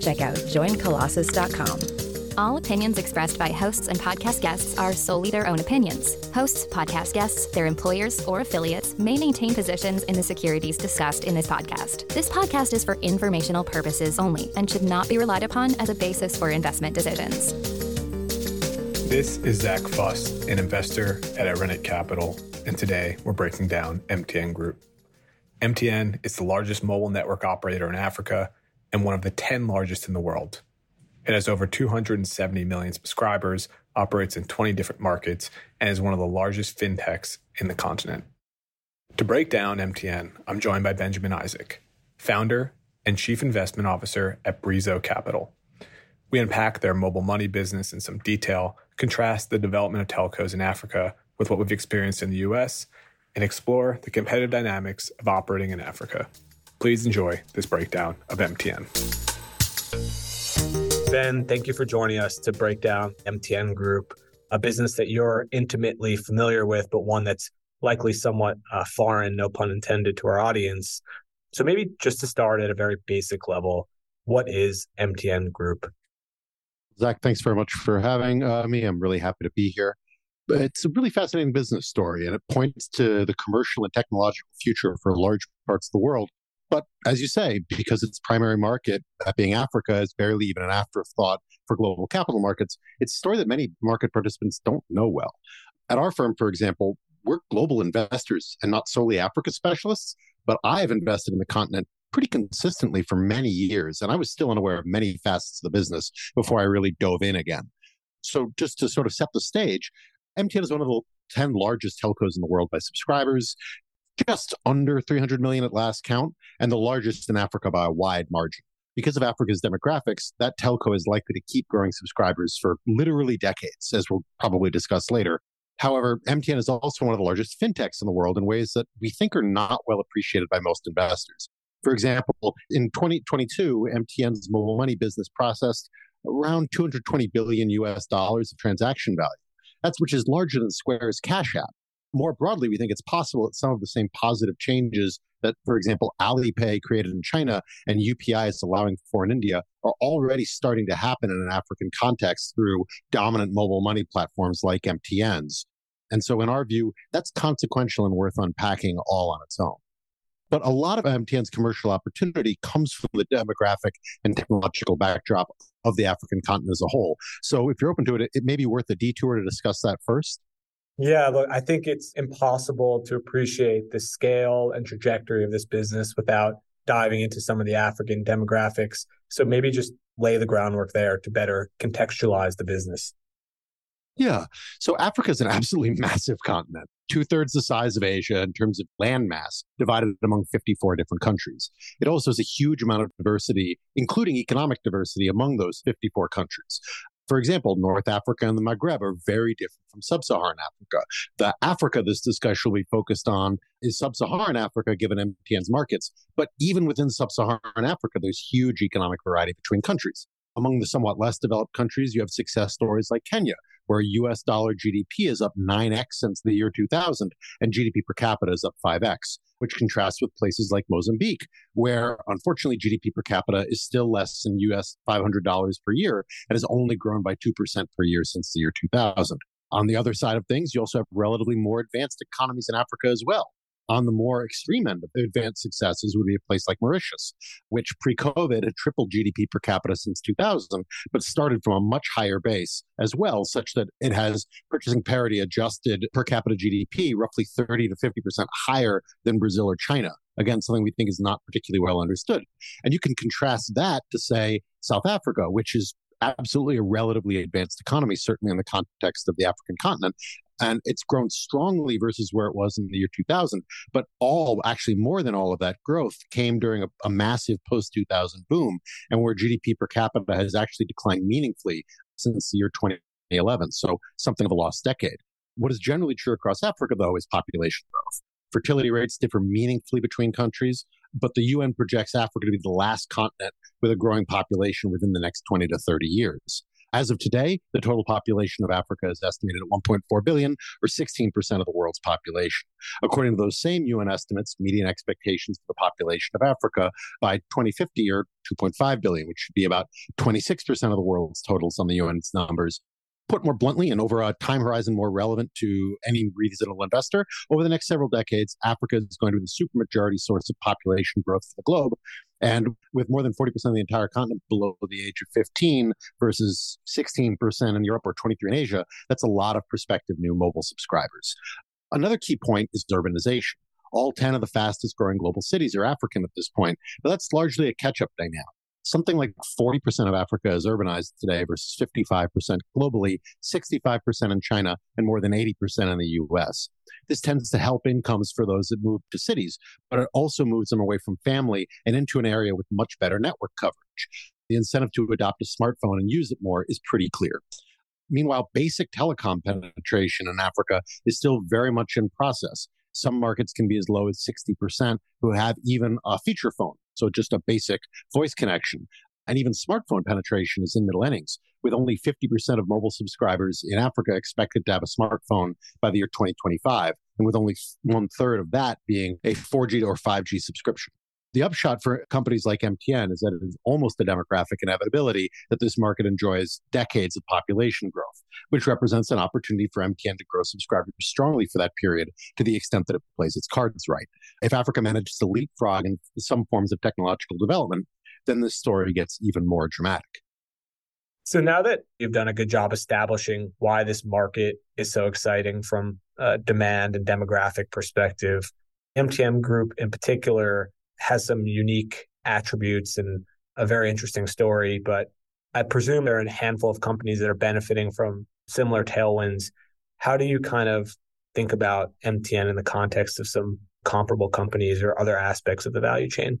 check out joincolossus.com. All opinions expressed by hosts and podcast guests are solely their own opinions. Hosts, podcast guests, their employers, or affiliates may maintain positions in the securities discussed in this podcast. This podcast is for informational purposes only and should not be relied upon as a basis for investment decisions. This is Zack Fuss, an investor at Irenic Capital, and today we're breaking down MTN Group. MTN is the largest mobile network operator in Africa and one of the 10 largest in the world. It has over 270 million subscribers, operates in 20 different markets, and is one of the largest fintechs in the continent. To break down MTN, I'm joined by Benjamin Isaac, founder and chief investment officer at Brizo Capital. We unpack their mobile money business in some detail, contrast the development of telcos in Africa with what we've experienced in the US, and explore the competitive dynamics of operating in Africa. Please enjoy this breakdown of MTN. Ben, thank you for joining us to break down MTN Group, a business that you're intimately familiar with, but one that's likely somewhat uh, foreign, no pun intended, to our audience. So, maybe just to start at a very basic level, what is MTN Group? Zack, thanks very much for having uh, me. I'm really happy to be here. It's a really fascinating business story, and it points to the commercial and technological future for large parts of the world but as you say, because its primary market, that being Africa, is barely even an afterthought for global capital markets, it's a story that many market participants don't know well. At our firm, for example, we're global investors and not solely Africa specialists, but I have invested in the continent pretty consistently for many years, and I was still unaware of many facets of the business before I really dove in again. So, just to sort of set the stage, MTN is one of the 10 largest telcos in the world by subscribers just under 300 million at last count, and the largest in Africa by a wide margin. Because of Africa's demographics, that telco is likely to keep growing subscribers for literally decades, as we'll probably discuss later. However, MTN is also one of the largest fintechs in the world in ways that we think are not well appreciated by most investors. For example, in 2022, MTN's mobile money business processed around 220 billion US dollars of transaction value. That's which is larger than Square's Cash App, more broadly, we think it's possible that some of the same positive changes that, for example, Alipay created in China and UPI is allowing for in India are already starting to happen in an African context through dominant mobile money platforms like MTN's. And so, in our view, that's consequential and worth unpacking all on its own. But a lot of MTN's commercial opportunity comes from the demographic and technological backdrop of the African continent as a whole. So, if you're open to it, it may be worth a detour to discuss that first. Yeah, look, I think it's impossible to appreciate the scale and trajectory of this business without diving into some of the African demographics. So maybe just lay the groundwork there to better contextualize the business. Yeah. So Africa is an absolutely massive continent, two thirds the size of Asia in terms of land mass, divided among 54 different countries. It also has a huge amount of diversity, including economic diversity among those 54 countries. For example, North Africa and the Maghreb are very different from sub Saharan Africa. The Africa this discussion will be focused on is sub Saharan Africa, given MTN's markets. But even within sub Saharan Africa, there's huge economic variety between countries. Among the somewhat less developed countries, you have success stories like Kenya, where US dollar GDP is up 9x since the year 2000, and GDP per capita is up 5x, which contrasts with places like Mozambique, where unfortunately GDP per capita is still less than US $500 per year and has only grown by 2% per year since the year 2000. On the other side of things, you also have relatively more advanced economies in Africa as well on the more extreme end of advanced successes would be a place like Mauritius, which pre COVID had tripled GDP per capita since 2000, but started from a much higher base as well, such that it has purchasing parity adjusted per capita GDP roughly 30 to 50% higher than Brazil or China. Again, something we think is not particularly well understood. And you can contrast that to, say, South Africa, which is absolutely a relatively advanced economy, certainly in the context of the African continent, and it's grown strongly versus where it was in the year 2000. But all, actually, more than all of that growth came during a, a massive post 2000 boom, and where GDP per capita has actually declined meaningfully since the year 2011. So something of a lost decade. What is generally true across Africa, though, is population growth. Fertility rates differ meaningfully between countries, but the UN projects Africa to be the last continent with a growing population within the next 20 to 30 years. As of today, the total population of Africa is estimated at 1.4 billion, or 16% of the world's population. According to those same UN estimates, median expectations for the population of Africa by 2050 are 2.5 billion, which should be about 26% of the world's totals on the UN's numbers. Put more bluntly and over a time horizon more relevant to any reasonable investor, over the next several decades, Africa is going to be the supermajority source of population growth for the globe. And with more than 40% of the entire continent below the age of 15 versus 16% in Europe or 23 in Asia, that's a lot of prospective new mobile subscribers. Another key point is urbanization. All 10 of the fastest growing global cities are African at this point, but that's largely a catch up dynamic something like 40% of Africa is urbanized today versus 55% globally, 65% in China, and more than 80% in the US. This tends to help incomes for those that move to cities, but it also moves them away from family and into an area with much better network coverage. The incentive to adopt a smartphone and use it more is pretty clear. Meanwhile, basic telecom penetration in Africa is still very much in process. Some markets can be as low as 60% who have even a feature phone so just a basic voice connection. And even smartphone penetration is in middle innings, with only 50% of mobile subscribers in Africa expected to have a smartphone by the year 2025, and with only one third of that being a 4G or 5G subscription. The upshot for companies like MTN is that it is almost a demographic inevitability that this market enjoys decades of population growth, which represents an opportunity for MTN to grow subscribers strongly for that period to the extent that it plays its cards right. If Africa manages to leapfrog in some forms of technological development, then this story gets even more dramatic. So now that you've done a good job establishing why this market is so exciting from a demand and demographic perspective, MTN Group in particular has some unique attributes and a very interesting story. But I presume there are a handful of companies that are benefiting from similar tailwinds. How do you kind of think about MTN in the context of some comparable companies or other aspects of the value chain?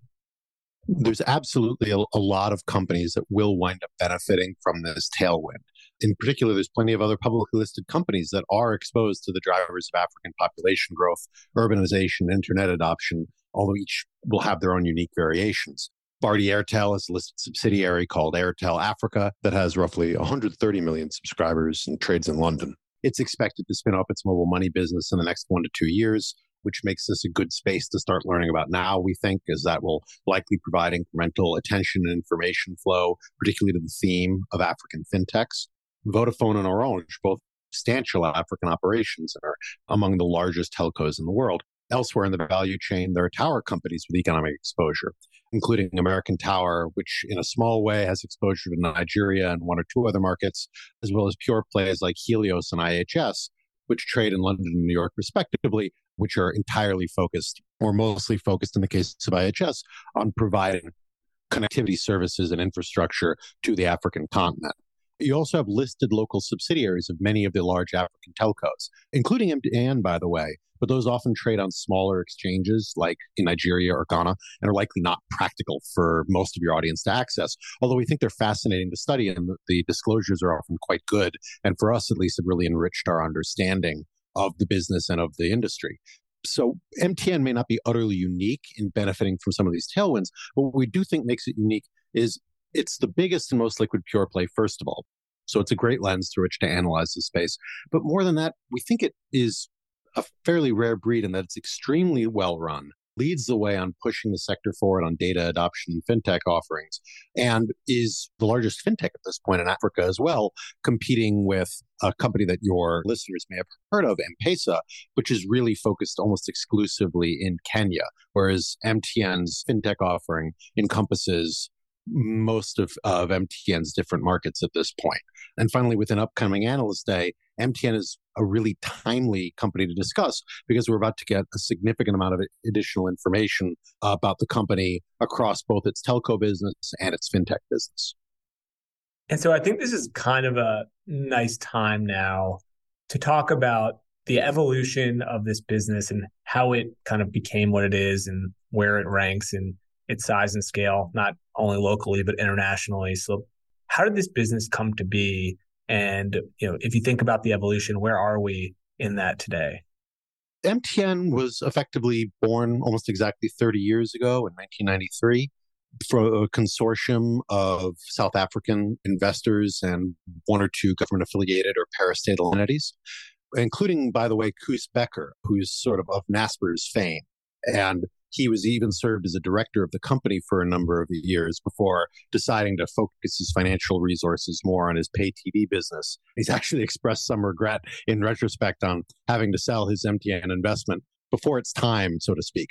There's absolutely a, a, lot of companies that will wind up benefiting from this tailwind. In particular, there's plenty of other publicly listed companies that are exposed to the drivers of African population growth, urbanization, internet adoption, although each will have their own unique variations. Bharti Airtel is a listed subsidiary called Airtel Africa that has roughly 130 million subscribers and trades in London. It's expected to spin off its mobile money business in the next one to two years, which makes this a good space to start learning about now, we think, as that will likely provide incremental attention and information flow, particularly to the theme of African fintechs. Vodafone and Orange, both substantial African operations, are among the largest telcos in the world. Elsewhere in the value chain, there are tower companies with economic exposure, including American Tower, which in a small way has exposure to Nigeria and one or two other markets, as well as pure plays like Helios and IHS, which trade in London and New York respectively, which are entirely focused, or mostly focused in the case of IHS, on providing connectivity services and infrastructure to the African continent. You also have listed local subsidiaries of many of the large African telcos, including MTN, by the way, but those often trade on smaller exchanges like in Nigeria or Ghana and are likely not practical for most of your audience to access. Although we think they're fascinating to study and the disclosures are often quite good. And for us, at least, it really enriched our understanding of the business and of the industry. So MTN may not be utterly unique in benefiting from some of these tailwinds, but what we do think makes it unique is it's the biggest and most liquid pure play, first of all. So it's a great lens through which to analyze the space. But more than that, we think it is a fairly rare breed in that it's extremely well run, leads the way on pushing the sector forward on data adoption and fintech offerings, and is the largest fintech at this point in Africa as well, competing with a company that your listeners may have heard of, M-Pesa, which is really focused almost exclusively in Kenya, whereas MTN's fintech offering encompasses most of, of MTN's different markets at this point. And finally, with an upcoming analyst day, MTN is a really timely company to discuss because we're about to get a significant amount of additional information about the company across both its telco business and its fintech business. And so I think this is kind of a nice time now to talk about the evolution of this business and how it kind of became what it is and where it ranks in its size and scale, not only locally, but internationally. So, how did this business come to be? And, you know, if you think about the evolution, where are we in that today? MTN was effectively born almost exactly 30 years ago in 1993 for a consortium of South African investors and one or two government affiliated or parastatal entities, including, by the way, Koos Bekker, who's sort of of Naspers fame. And he was even served as a director of the company for a number of years before deciding to focus his financial resources more on his pay TV business. He's actually expressed some regret in retrospect on having to sell his MTN investment before its time, so to speak.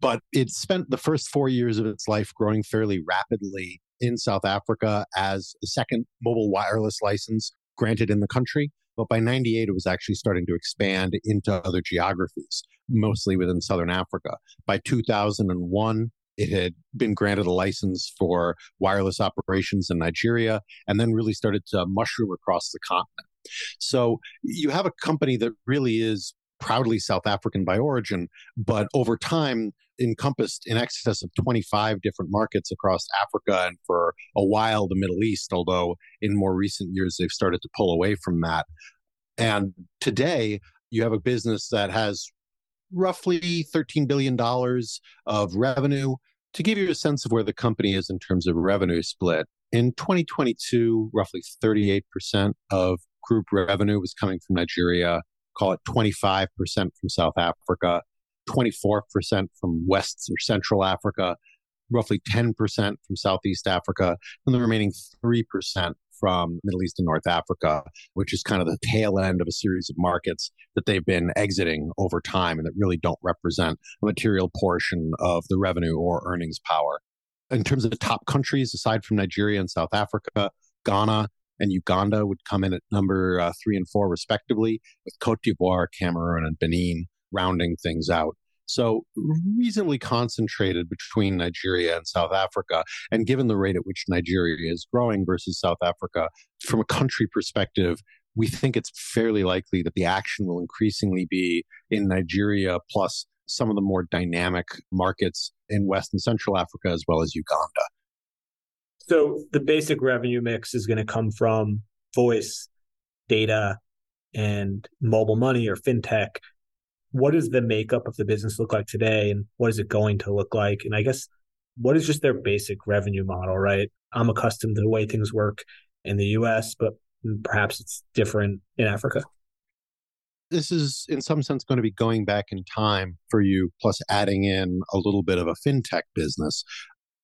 But it spent the first four years of its life growing fairly rapidly in South Africa as the second mobile wireless license granted in the country. But by 98, it was actually starting to expand into other geographies, mostly within Southern Africa. By 2001, it had been granted a license for wireless operations in Nigeria and then really started to mushroom across the continent. So you have a company that really is proudly South African by origin, but over time encompassed in excess of 25 different markets across Africa and for a while the Middle East, although in more recent years they've started to pull away from that. And today you have a business that has roughly $13 billion of revenue. To give you a sense of where the company is in terms of revenue split, in 2022, roughly 38% of group revenue was coming from Nigeria, call it 25% from South Africa, 24% from West or Central Africa, roughly 10% from Southeast Africa, and the remaining 3% from Middle East and North Africa, which is kind of the tail end of a series of markets that they've been exiting over time and that really don't represent a material portion of the revenue or earnings power. In terms of the top countries, aside from Nigeria and South Africa, Ghana and Uganda would come in at number uh, three and four, respectively, with Cote d'Ivoire, Cameroon, and Benin rounding things out. So, reasonably concentrated between Nigeria and South Africa. And given the rate at which Nigeria is growing versus South Africa, from a country perspective, we think it's fairly likely that the action will increasingly be in Nigeria plus some of the more dynamic markets in West and Central Africa as well as Uganda. So the basic revenue mix is going to come from voice, data, and mobile money or fintech. What does the makeup of the business look like today and what is it going to look like? And i guess what is just their basic revenue model right? I'm accustomed to the way things work in the us but perhaps it's different in africa. This is in some sense going to be going back in time for you plus adding in a little bit of a fintech business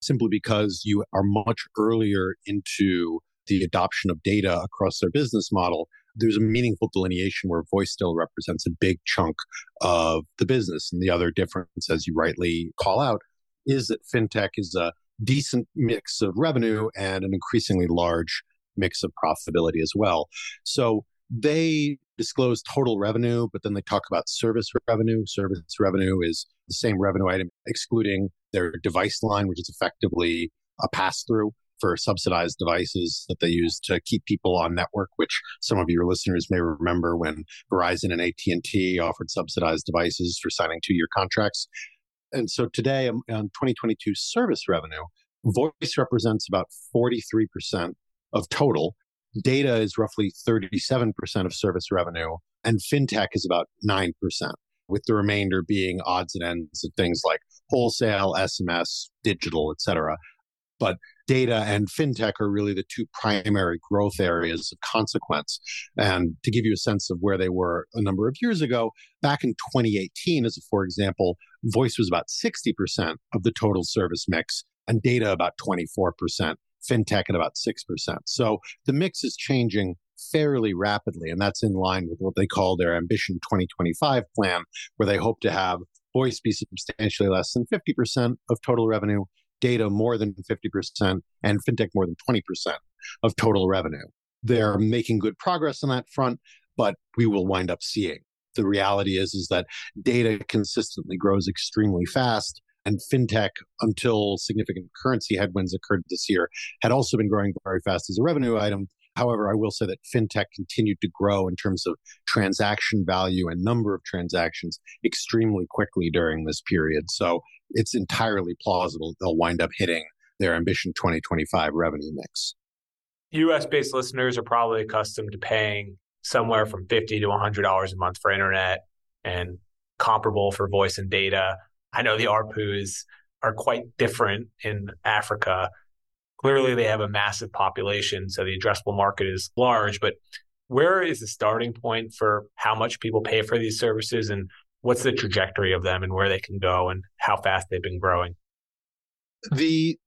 simply because you are much earlier into the adoption of data across their business model there's a meaningful delineation where voice still represents a big chunk of the business. And the other difference, as you rightly call out, is that fintech is a decent mix of revenue and an increasingly large mix of profitability as well. So they disclose total revenue, but then they talk about service revenue. Service revenue is the same revenue item, excluding their device line, which is effectively a pass through for subsidized devices that they use to keep people on network, which some of your listeners may remember when Verizon and AT&T offered subsidized devices for signing two-year contracts. And so today um, on 2022 service revenue, voice represents about 43% of total. Data is roughly 37% of service revenue and fintech is about 9% with the remainder being odds and ends of things like wholesale, SMS, digital, et cetera. But data and fintech are really the two primary growth areas of consequence. And to give you a sense of where they were a number of years ago, back in 2018, as a, for example, voice was about 60% of the total service mix and data about 24%, fintech at about 6%. So the mix is changing fairly rapidly. And that's in line with what they call their Ambition 2025 plan, where they hope to have voice be substantially less than 50% of total revenue data more than 50% and fintech more than 20% of total revenue. They're making good progress on that front, but we will wind up seeing. The reality is, is that data consistently grows extremely fast. And fintech, until significant currency headwinds occurred this year, had also been growing very fast as a revenue item. However, I will say that fintech continued to grow in terms of transaction value and number of transactions extremely quickly during this period. So it's entirely plausible they'll wind up hitting their Ambition 2025 revenue mix. US based listeners are probably accustomed to paying somewhere from 50 to $100 a month for internet and comparable for voice and data. I know the ARPUs are quite different in Africa. Clearly, they have a massive population, so the addressable market is large. But where is the starting point for how much people pay for these services and what's the trajectory of them and where they can go and how fast they've been growing? The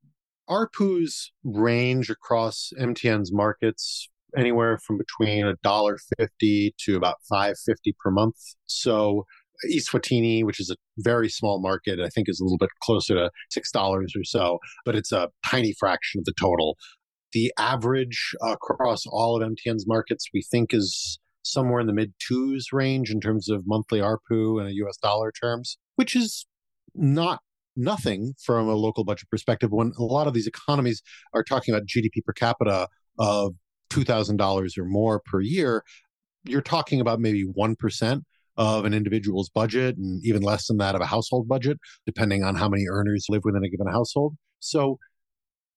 ARPUs range across MTN's markets anywhere from between a dollar fifty to about five fifty per month. So Eswatini, which is a very small market, I think is a little bit closer to six dollars or so, but it's a tiny fraction of the total. The average across all of MTN's markets, we think, is somewhere in the mid twos range in terms of monthly ARPU in a US dollar terms, which is not nothing from a local budget perspective when a lot of these economies are talking about GDP per capita of $2,000 or more per year. You're talking about maybe 1% of an individual's budget and even less than that of a household budget, depending on how many earners live within a given household. So,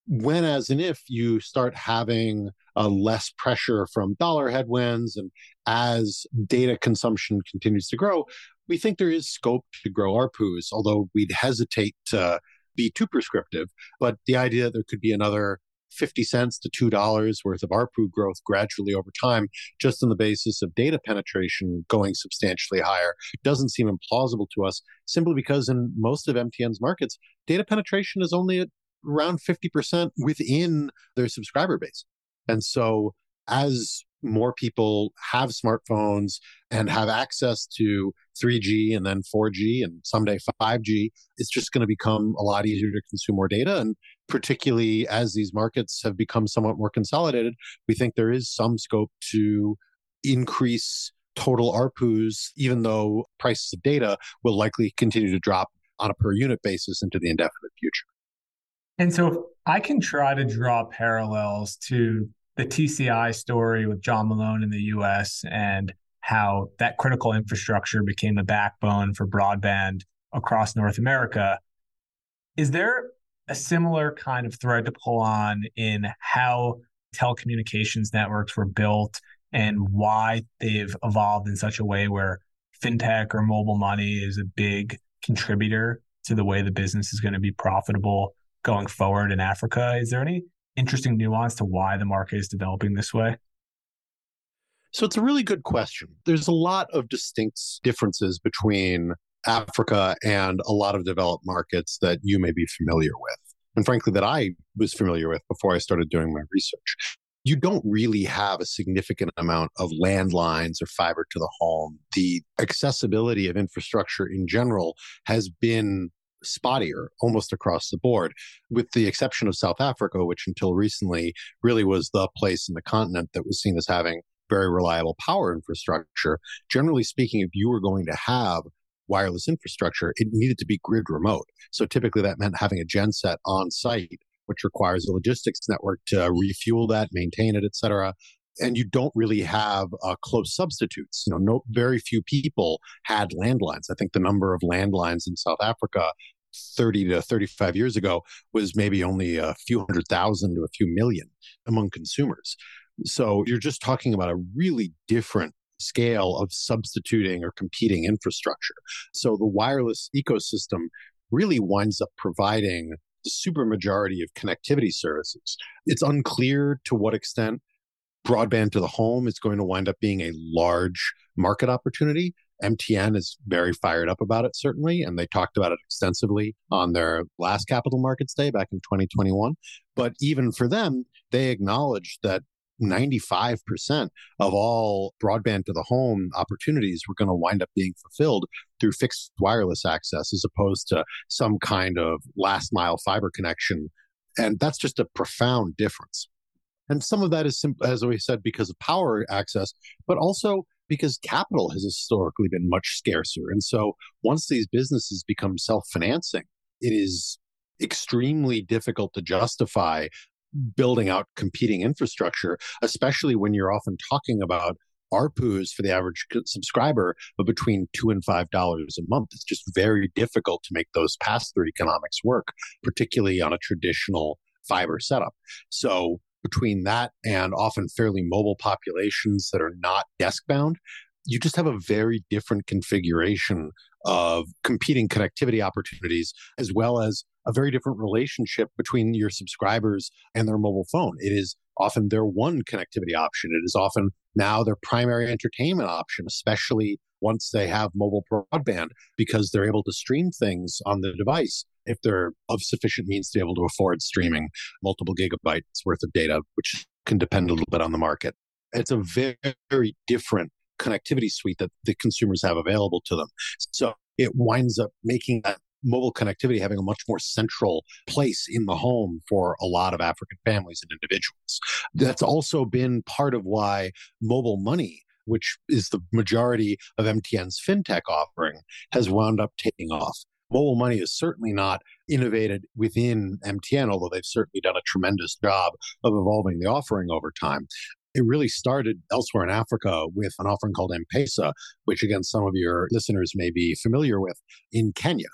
when, as and if you start having a less pressure from dollar headwinds and as data consumption continues to grow, we think there is scope to grow ARPUs, although we'd hesitate to be too prescriptive. But the idea that there could be another 50 cents to $2 worth of ARPU growth gradually over time, just on the basis of data penetration going substantially higher, doesn't seem implausible to us, simply because in most of MTN's markets, data penetration is only at around 50% within their subscriber base. And so as more people have smartphones and have access to 3G and then 4G and someday 5G, it's just going to become a lot easier to consume more data. And particularly as these markets have become somewhat more consolidated, we think there is some scope to increase total ARPUs, even though prices of data will likely continue to drop on a per unit basis into the indefinite future. And so I can try to draw parallels to the TCI story with John Malone in the US and how that critical infrastructure became the backbone for broadband across North America. Is there a similar kind of thread to pull on in how telecommunications networks were built and why they've evolved in such a way where fintech or mobile money is a big contributor to the way the business is going to be profitable going forward in Africa? Is there any interesting nuance to why the market is developing this way? So it's a really good question. There's a lot of distinct differences between Africa and a lot of developed markets that you may be familiar with. And frankly, that I was familiar with before I started doing my research. You don't really have a significant amount of landlines or fiber to the home. The accessibility of infrastructure in general has been spottier almost across the board, with the exception of South Africa, which until recently really was the place in the continent that was seen as having very reliable power infrastructure. Generally speaking, if you were going to have wireless infrastructure, it needed to be grid remote. So typically that meant having a genset on site, which requires a logistics network to refuel that, maintain it, et cetera and you don't really have uh, close substitutes. You know, no, very few people had landlines. I think the number of landlines in South Africa 30 to 35 years ago was maybe only a few hundred thousand to a few million among consumers. So you're just talking about a really different scale of substituting or competing infrastructure. So the wireless ecosystem really winds up providing the supermajority of connectivity services. It's unclear to what extent broadband to the home is going to wind up being a large market opportunity. MTN is very fired up about it, certainly, and they talked about it extensively on their last Capital Markets Day back in 2021. But even for them, they acknowledged that 95% of all broadband to the home opportunities were going to wind up being fulfilled through fixed wireless access as opposed to some kind of last mile fiber connection. And that's just a profound difference. And some of that is, as we said, because of power access, but also because capital has historically been much scarcer. And so once these businesses become self financing, it is extremely difficult to justify building out competing infrastructure, especially when you're often talking about ARPUs for the average subscriber of between two and five dollars a month. It's just very difficult to make those pass through economics work, particularly on a traditional fiber setup. So between that and often fairly mobile populations that are not desk bound, you just have a very different configuration of competing connectivity opportunities, as well as a very different relationship between your subscribers and their mobile phone. It is often their one connectivity option. It is often now their primary entertainment option, especially once they have mobile broadband, because they're able to stream things on the device if they're of sufficient means to be able to afford streaming multiple gigabytes worth of data, which can depend a little bit on the market. It's a very, very different connectivity suite that the consumers have available to them. So it winds up making that mobile connectivity having a much more central place in the home for a lot of African families and individuals. That's also been part of why mobile money which is the majority of MTN's fintech offering, has wound up taking off. Mobile money is certainly not innovated within MTN, although they've certainly done a tremendous job of evolving the offering over time. It really started elsewhere in Africa with an offering called M Pesa, which again, some of your listeners may be familiar with in Kenya.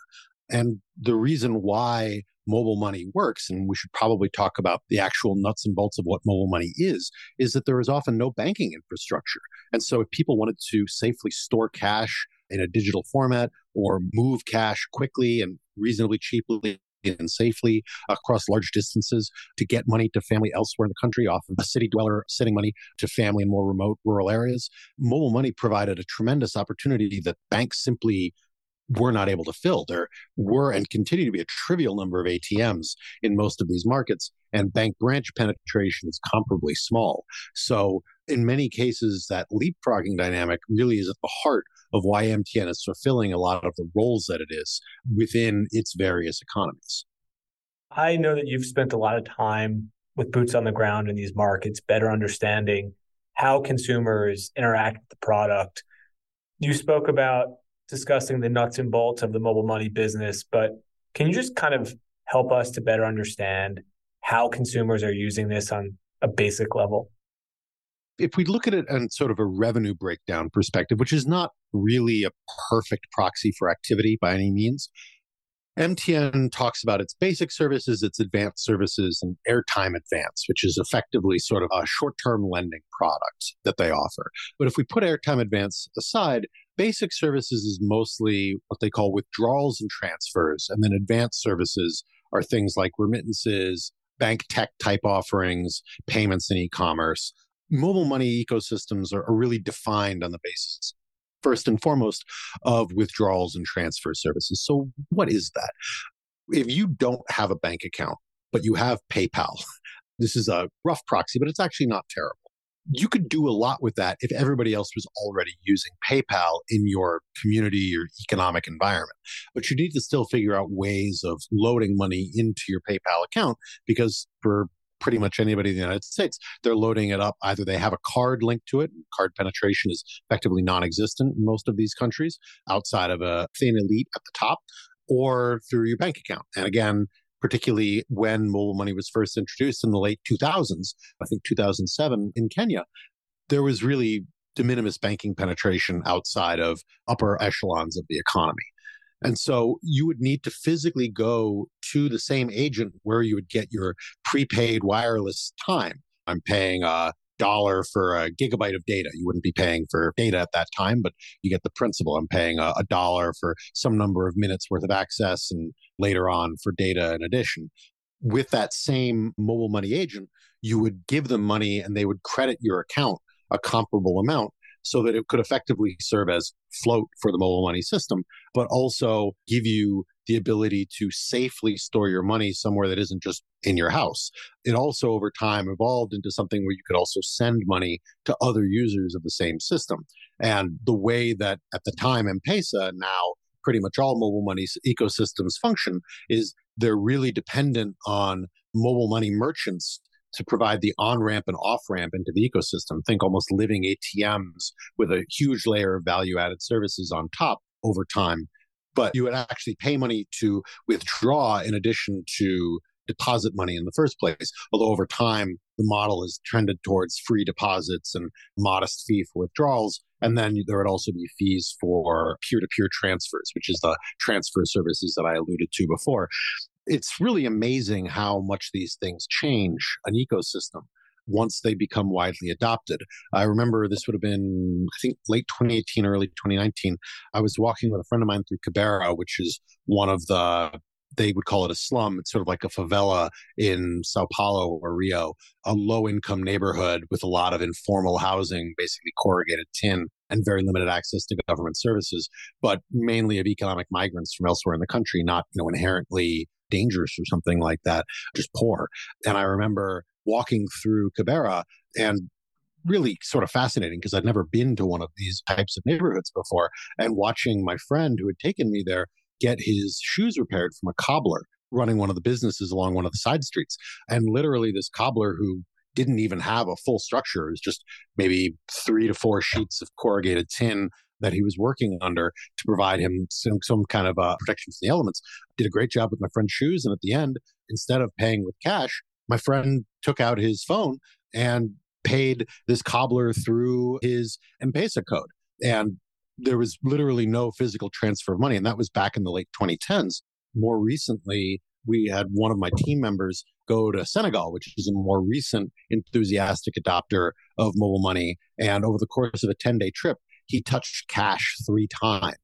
And the reason why mobile money works, and we should probably talk about the actual nuts and bolts of what mobile money is, is that there is often no banking infrastructure. And so if people wanted to safely store cash in a digital format or move cash quickly and reasonably cheaply and safely across large distances to get money to family elsewhere in the country, often a city dweller sending money to family in more remote rural areas. Mobile money provided a tremendous opportunity that banks simply were not able to fill. There were and continue to be a trivial number of ATMs in most of these markets, and bank branch penetration is comparably small. So, in many cases, that leapfrogging dynamic really is at the heart of why MTN is fulfilling a lot of the roles that it is within its various economies. I know that you've spent a lot of time with boots on the ground in these markets, better understanding how consumers interact with the product. You spoke about discussing the nuts and bolts of the mobile money business, but can you just kind of help us to better understand how consumers are using this on a basic level? If we look at it on sort of a revenue breakdown perspective, which is not really a perfect proxy for activity by any means, MTN talks about its basic services, its advanced services, and airtime advance, which is effectively sort of a short term lending product that they offer. But if we put airtime advance aside, basic services is mostly what they call withdrawals and transfers. And then advanced services are things like remittances, bank tech type offerings, payments and e commerce. Mobile money ecosystems are, are really defined on the basis first and foremost of withdrawals and transfer services. So, what is that? If you don't have a bank account, but you have PayPal, this is a rough proxy, but it's actually not terrible. You could do a lot with that if everybody else was already using PayPal in your community or economic environment. But you need to still figure out ways of loading money into your PayPal account because for pretty much anybody in the United States. They're loading it up. Either they have a card linked to it. Card penetration is effectively non existent in most of these countries outside of a thin elite at the top or through your bank account. And again, particularly when mobile money was first introduced in the late 2000s, I think 2007 in Kenya, there was really de minimis banking penetration outside of upper echelons of the economy. And so you would need to physically go to the same agent where you would get your prepaid wireless time. I'm paying a dollar for a gigabyte of data. You wouldn't be paying for data at that time, but you get the principle. I'm paying a, a dollar for some number of minutes worth of access and later on for data in addition. With that same mobile money agent, you would give them money and they would credit your account a comparable amount so that it could effectively serve as float for the mobile money system, but also give you the ability to safely store your money somewhere that isn't just in your house. It also over time evolved into something where you could also send money to other users of the same system. And the way that at the time M-Pesa now pretty much all mobile money ecosystems function is they're really dependent on mobile money merchants to provide the on ramp and off ramp into the ecosystem. Think almost living ATMs with a huge layer of value added services on top over time. But you would actually pay money to withdraw in addition to deposit money in the first place. Although over time, the model has trended towards free deposits and modest fee for withdrawals. And then there would also be fees for peer to peer transfers, which is the transfer services that I alluded to before. It's really amazing how much these things change an ecosystem once they become widely adopted. I remember this would have been, I think, late 2018, early 2019. I was walking with a friend of mine through Kibera, which is one of the they would call it a slum. It's sort of like a favela in Sao Paulo or Rio, a low income neighborhood with a lot of informal housing, basically corrugated tin and very limited access to government services, but mainly of economic migrants from elsewhere in the country, not, you know, inherently dangerous or something like that, just poor. And I remember walking through Kibera and really sort of fascinating because I'd never been to one of these types of neighborhoods before and watching my friend who had taken me there get his shoes repaired from a cobbler running one of the businesses along one of the side streets. And literally this cobbler who didn't even have a full structure, it was just maybe three to four sheets of corrugated tin that he was working under to provide him some, some kind of uh, protection from the elements. Did a great job with my friend's shoes. And at the end, instead of paying with cash, my friend took out his phone and paid this cobbler through his M-Pesa code. And there was literally no physical transfer of money. And that was back in the late 2010s. More recently, we had one of my team members go to Senegal, which is a more recent enthusiastic adopter of mobile money. And over the course of a 10 day trip, he touched cash three times.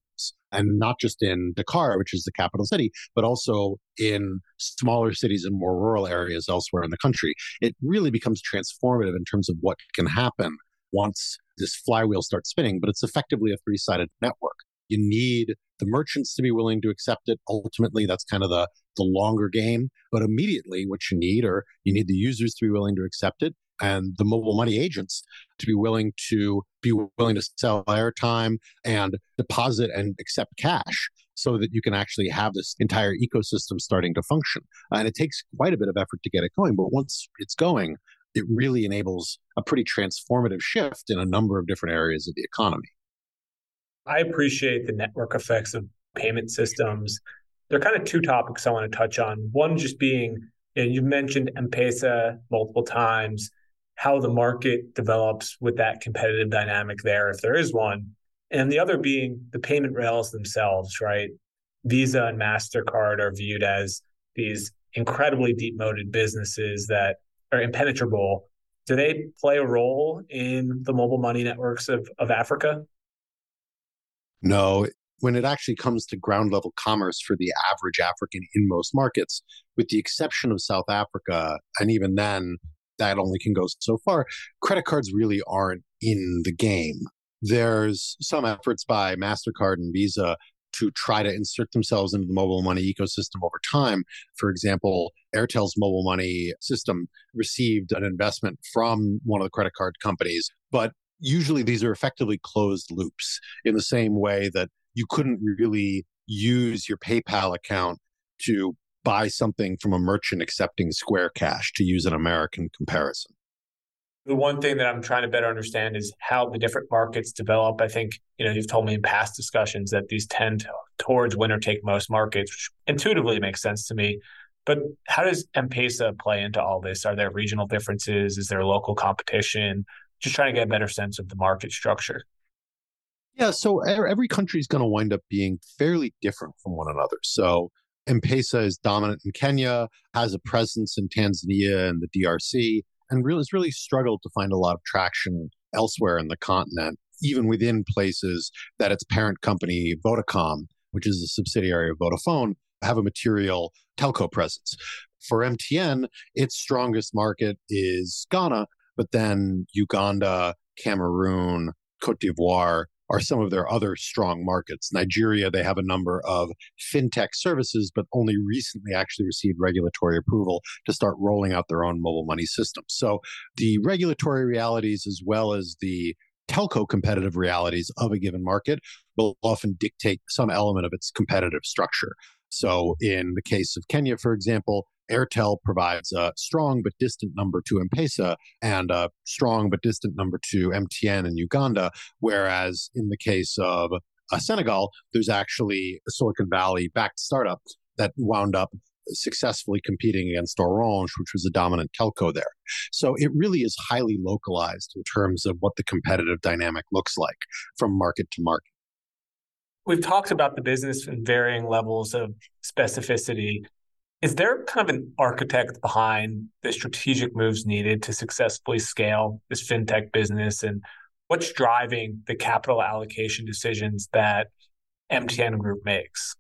And not just in Dakar, which is the capital city, but also in smaller cities and more rural areas elsewhere in the country. It really becomes transformative in terms of what can happen once this flywheel starts spinning, but it's effectively a three sided network. You need the merchants to be willing to accept it. Ultimately, that's kind of the, the longer game. But immediately, what you need are you need the users to be willing to accept it and the mobile money agents to be willing to be willing to sell airtime and deposit and accept cash so that you can actually have this entire ecosystem starting to function. Uh, and it takes quite a bit of effort to get it going. But once it's going, it really enables a pretty transformative shift in a number of different areas of the economy. I appreciate the network effects of payment systems. There are kind of two topics I want to touch on. One just being, you know, you've mentioned M-Pesa multiple times, how the market develops with that competitive dynamic there, if there is one. And the other being the payment rails themselves, right? Visa and MasterCard are viewed as these incredibly deep moated businesses that are impenetrable, do they play a role in the mobile money networks of, of Africa? No. When it actually comes to ground level commerce for the average African in most markets, with the exception of South Africa, and even then, that only can go so far, credit cards really aren't in the game. There's some efforts by MasterCard and Visa to try to insert themselves into the mobile money ecosystem over time. For example, Airtel's mobile money system received an investment from one of the credit card companies, but usually these are effectively closed loops in the same way that you couldn't really use your PayPal account to buy something from a merchant accepting Square Cash to use an American comparison the one thing that I'm trying to better understand is how the different markets develop. I think, you know, you've told me in past discussions that these tend towards winner take most markets, which intuitively makes sense to me. But how does M-Pesa play into all this? Are there regional differences? Is there local competition? Just trying to get a better sense of the market structure. Yeah, so every country is going to wind up being fairly different from one another. So M-Pesa is dominant in Kenya, has a presence in Tanzania and the DRC and really has really struggled to find a lot of traction elsewhere in the continent, even within places that its parent company, Vodacom, which is a subsidiary of Vodafone, have a material telco presence. For MTN, its strongest market is Ghana, but then Uganda, Cameroon, Cote d'Ivoire, are some of their other strong markets. Nigeria, they have a number of fintech services, but only recently actually received regulatory approval to start rolling out their own mobile money system. So the regulatory realities, as well as the telco competitive realities of a given market, will often dictate some element of its competitive structure. So in the case of Kenya, for example, Airtel provides a strong but distant number to M-Pesa and a strong but distant number to MTN in Uganda. Whereas in the case of uh, Senegal, there's actually a Silicon Valley backed startup that wound up successfully competing against Orange, which was a dominant telco there. So it really is highly localized in terms of what the competitive dynamic looks like from market to market. We've talked about the business in varying levels of specificity. Is there kind of an architect behind the strategic moves needed to successfully scale this fintech business? And what's driving the capital allocation decisions that MTN Group makes?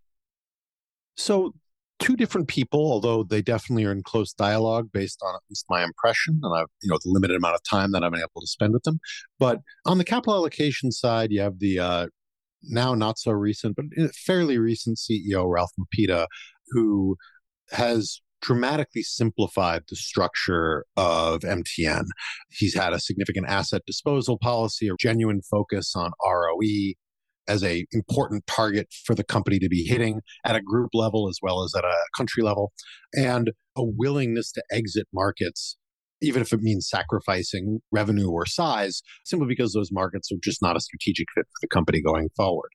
So, two different people, although they definitely are in close dialogue based on at least my impression and I've, you know, the limited amount of time that I've been able to spend with them. But on the capital allocation side, you have the uh, now not so recent, but fairly recent CEO, Ralph Mupita, who has dramatically simplified the structure of MTN. He's had a significant asset disposal policy, a genuine focus on ROE as a important target for the company to be hitting at a group level as well as at a country level and a willingness to exit markets even if it means sacrificing revenue or size simply because those markets are just not a strategic fit for the company going forward.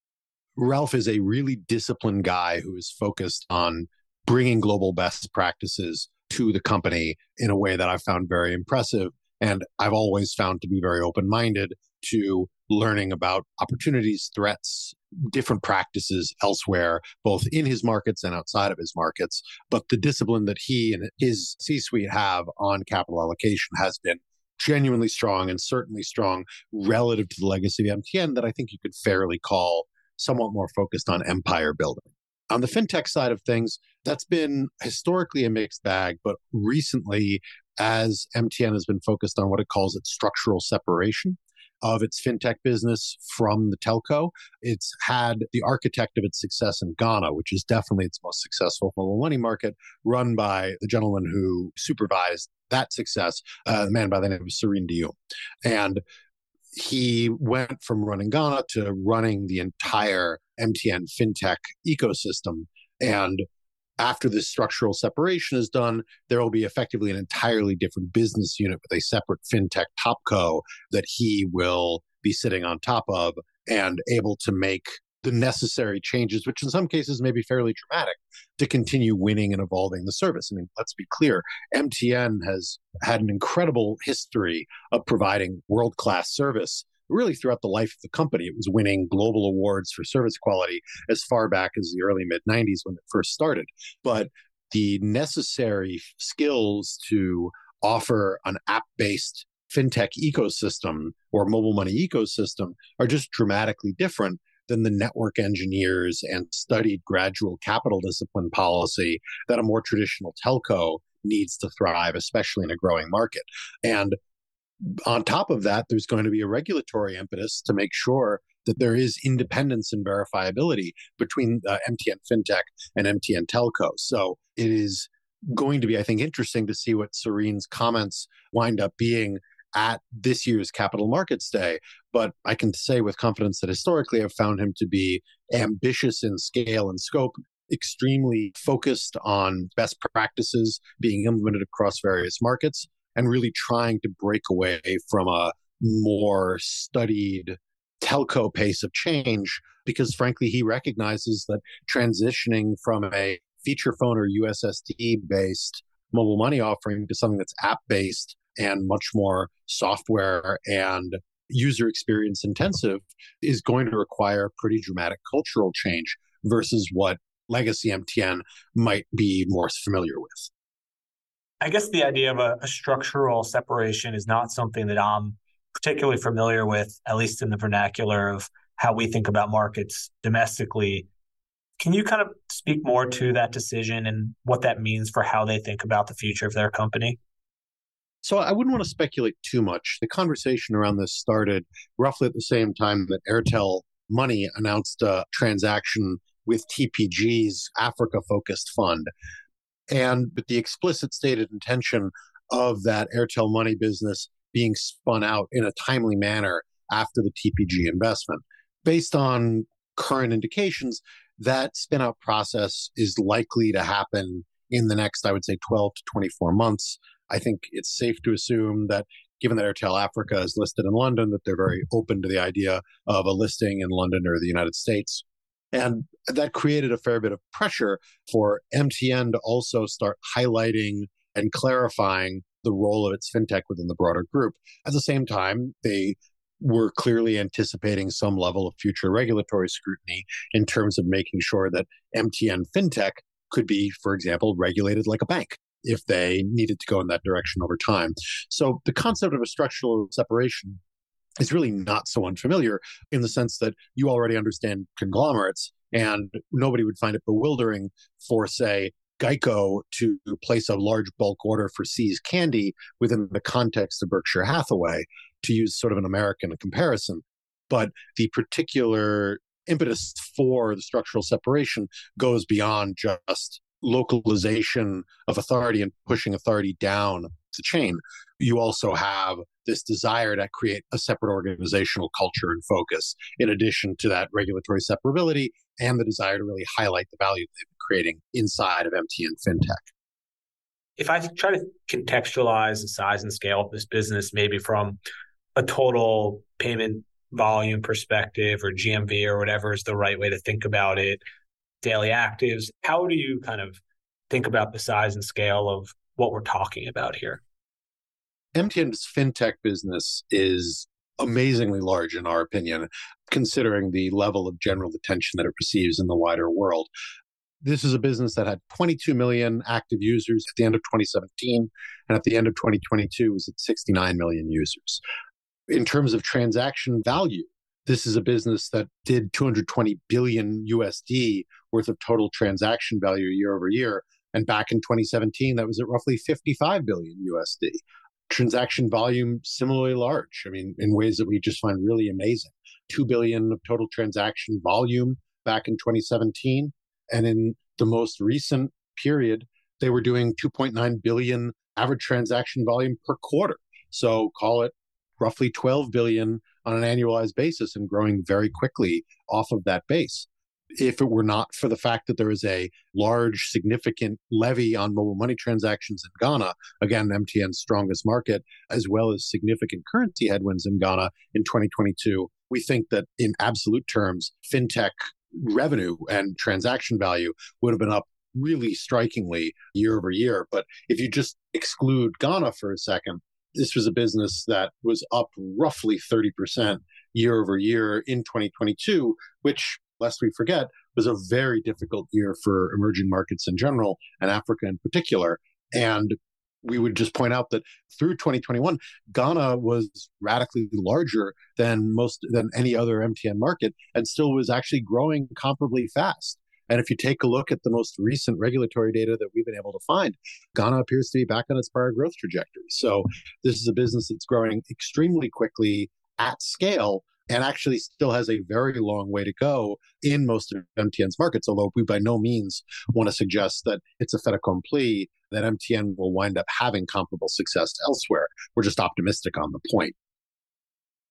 Ralph is a really disciplined guy who is focused on bringing global best practices to the company in a way that I've found very impressive. And I've always found to be very open minded to learning about opportunities, threats, different practices elsewhere, both in his markets and outside of his markets. But the discipline that he and his C suite have on capital allocation has been genuinely strong and certainly strong relative to the legacy of MTN that I think you could fairly call somewhat more focused on empire building. On the fintech side of things, that's been historically a mixed bag, but recently, as MTN has been focused on what it calls its structural separation of its fintech business from the telco, it's had the architect of its success in Ghana, which is definitely its most successful mobile money market, run by the gentleman who supervised that success, uh, a man by the name of Serigne Dioum. And he went from running Ghana to running the entire MTN fintech ecosystem. And after this structural separation is done, there will be effectively an entirely different business unit with a separate fintech topco that he will be sitting on top of and able to make the necessary changes, which in some cases may be fairly dramatic, to continue winning and evolving the service. I mean, let's be clear MTN has had an incredible history of providing world class service really throughout the life of the company. It was winning global awards for service quality as far back as the early mid 90s when it first started. But the necessary skills to offer an app based fintech ecosystem or mobile money ecosystem are just dramatically different than the network engineers and studied gradual capital discipline policy that a more traditional telco needs to thrive, especially in a growing market. And on top of that, there's going to be a regulatory impetus to make sure that there is independence and verifiability between uh, MTN FinTech and MTN Telco. So it is going to be, I think, interesting to see what Serigne's comments wind up being at this year's Capital Markets Day. But I can say with confidence that historically I've found him to be ambitious in scale and scope, extremely focused on best practices being implemented across various markets, and really trying to break away from a more studied telco pace of change because frankly he recognizes that transitioning from a feature phone or USSD based mobile money offering to something that's app based and much more software and user experience intensive is going to require pretty dramatic cultural change versus what legacy MTN might be more familiar with. I guess the idea of a, a, structural separation is not something that I'm particularly familiar with, at least in the vernacular of how we think about markets domestically. Can you kind of speak more to that decision and what that means for how they think about the future of their company? So I wouldn't want to speculate too much. The conversation around this started roughly at the same time that Airtel Money announced a transaction with TPG's Africa focused fund and but the explicit stated intention of that Airtel Money business being spun out in a timely manner after the TPG investment. Based on current indications, that spin out process is likely to happen in the next, I would say, 12 to 24 months. I think it's safe to assume that given that Airtel Africa is listed in London, that they're very mm-hmm. open to the idea of a listing in London or the United States. And that created a fair bit of pressure for MTN to also start highlighting and clarifying the role of its fintech within the broader group. At the same time, they were clearly anticipating some level of future regulatory scrutiny in terms of making sure that MTN fintech could be, for example, regulated like a bank if they needed to go in that direction over time. So the concept of a structural separation is really not so unfamiliar in the sense that you already understand conglomerates and nobody would find it bewildering for, say, Geico to place a large bulk order for See's candy within the context of Berkshire Hathaway, to use sort of an American comparison. But the particular impetus for the structural separation goes beyond just localization of authority and pushing authority down the chain. You also have this desire to create a separate organizational culture and focus, in addition to that regulatory separability and the desire to really highlight the value they've been creating inside of MTN FinTech. If I try to contextualize the size and scale of this business, maybe from a total payment volume perspective or GMV or whatever is the right way to think about it, daily actives, how do you kind of think about the size and scale of what we're talking about here? MTN's fintech business is amazingly large, in our opinion, considering the level of general attention that it receives in the wider world. This is a business that had 22 million active users at the end of 2017, and at the end of 2022 was at 69 million users. In terms of transaction value, this is a business that did 220 billion USD worth of total transaction value year over year. And back in 2017, that was at roughly 55 billion USD transaction volume similarly large. I mean, in ways that we just find really amazing. 2 billion of total transaction volume back in 2017. And in the most recent period, they were doing 2.9 billion average transaction volume per quarter. So call it roughly 12 billion on an annualized basis and growing very quickly off of that base if it were not for the fact that there is a large, significant levy on mobile money transactions in Ghana, again, MTN's strongest market, as well as significant currency headwinds in Ghana in 2022, we think that in absolute terms, fintech revenue and transaction value would have been up really strikingly year over year. But if you just exclude Ghana for a second, this was a business that was up roughly 30% year over year in 2022, which lest we forget, was a very difficult year for emerging markets in general and Africa in particular. And we would just point out that through 2021, Ghana was radically larger than most than any other MTN market, and still was actually growing comparably fast. And if you take a look at the most recent regulatory data that we've been able to find, Ghana appears to be back on its prior growth trajectory. So this is a business that's growing extremely quickly at scale and actually still has a very long way to go in most of MTN's markets, although we by no means want to suggest that it's a fait accompli that MTN will wind up having comparable success elsewhere. We're just optimistic on the point.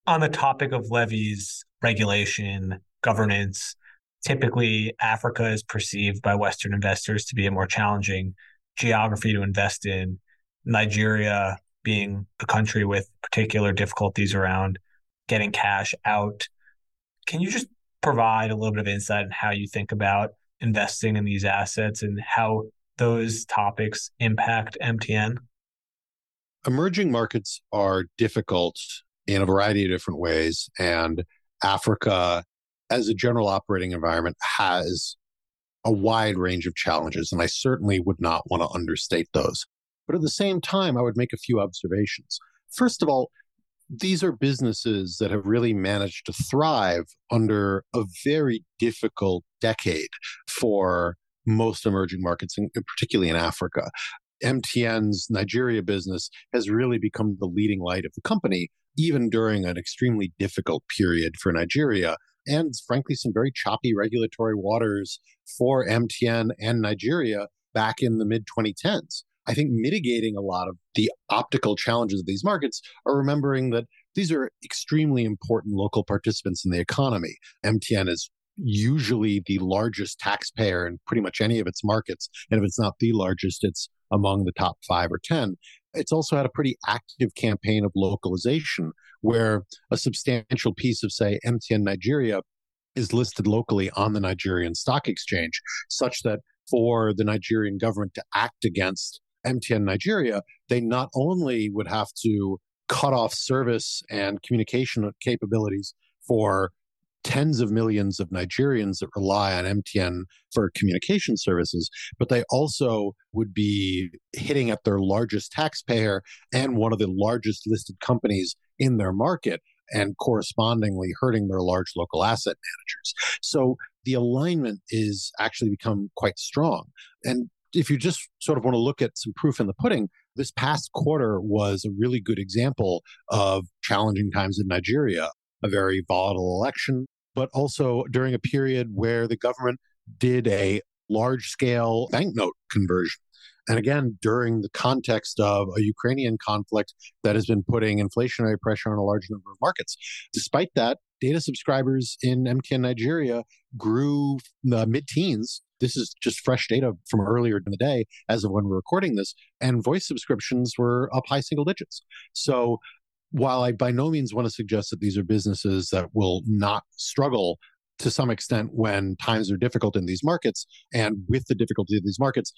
On the topic of levies, regulation, governance, typically Africa is perceived by Western investors to be a more challenging geography to invest in. Nigeria being a country with particular difficulties around getting cash out. Can you just provide a little bit of insight on how you think about investing in these assets and how those topics impact MTN? Emerging markets are difficult in a variety of different ways. And Africa, as a general operating environment, has a wide range of challenges. And I certainly would not want to understate those. But at the same time, I would make a few observations. First of all, these are businesses that have really managed to thrive under a very difficult decade for most emerging markets, and particularly in Africa. MTN's Nigeria business has really become the leading light of the company, even during an extremely difficult period for Nigeria and, frankly, some very choppy regulatory waters for MTN and Nigeria back in the mid 2010s. I think mitigating a lot of the optical challenges of these markets are remembering that these are extremely important local participants in the economy. MTN is usually the largest taxpayer in pretty much any of its markets. And if it's not the largest, it's among the top five or 10. It's also had a pretty active campaign of localization where a substantial piece of, say, MTN Nigeria is listed locally on the Nigerian stock exchange, such that for the Nigerian government to act against MTN Nigeria, they not only would have to cut off service and communication capabilities for tens of millions of Nigerians that rely on MTN for communication services, but they also would be hitting at their largest taxpayer and one of the largest listed companies in their market and correspondingly hurting their large local asset managers. So the alignment is actually become quite strong. And if you just sort of want to look at some proof in the pudding, this past quarter was a really good example of challenging times in Nigeria, a very volatile election, but also during a period where the government did a large scale banknote conversion. And again, during the context of a Ukrainian conflict that has been putting inflationary pressure on a large number of markets. Despite that, data subscribers in MTN Nigeria grew uh, the mid teens. This is just fresh data from earlier in the day as of when we're recording this. And voice subscriptions were up high single digits. So while I by no means want to suggest that these are businesses that will not struggle to some extent when times are difficult in these markets. And with the difficulty of these markets,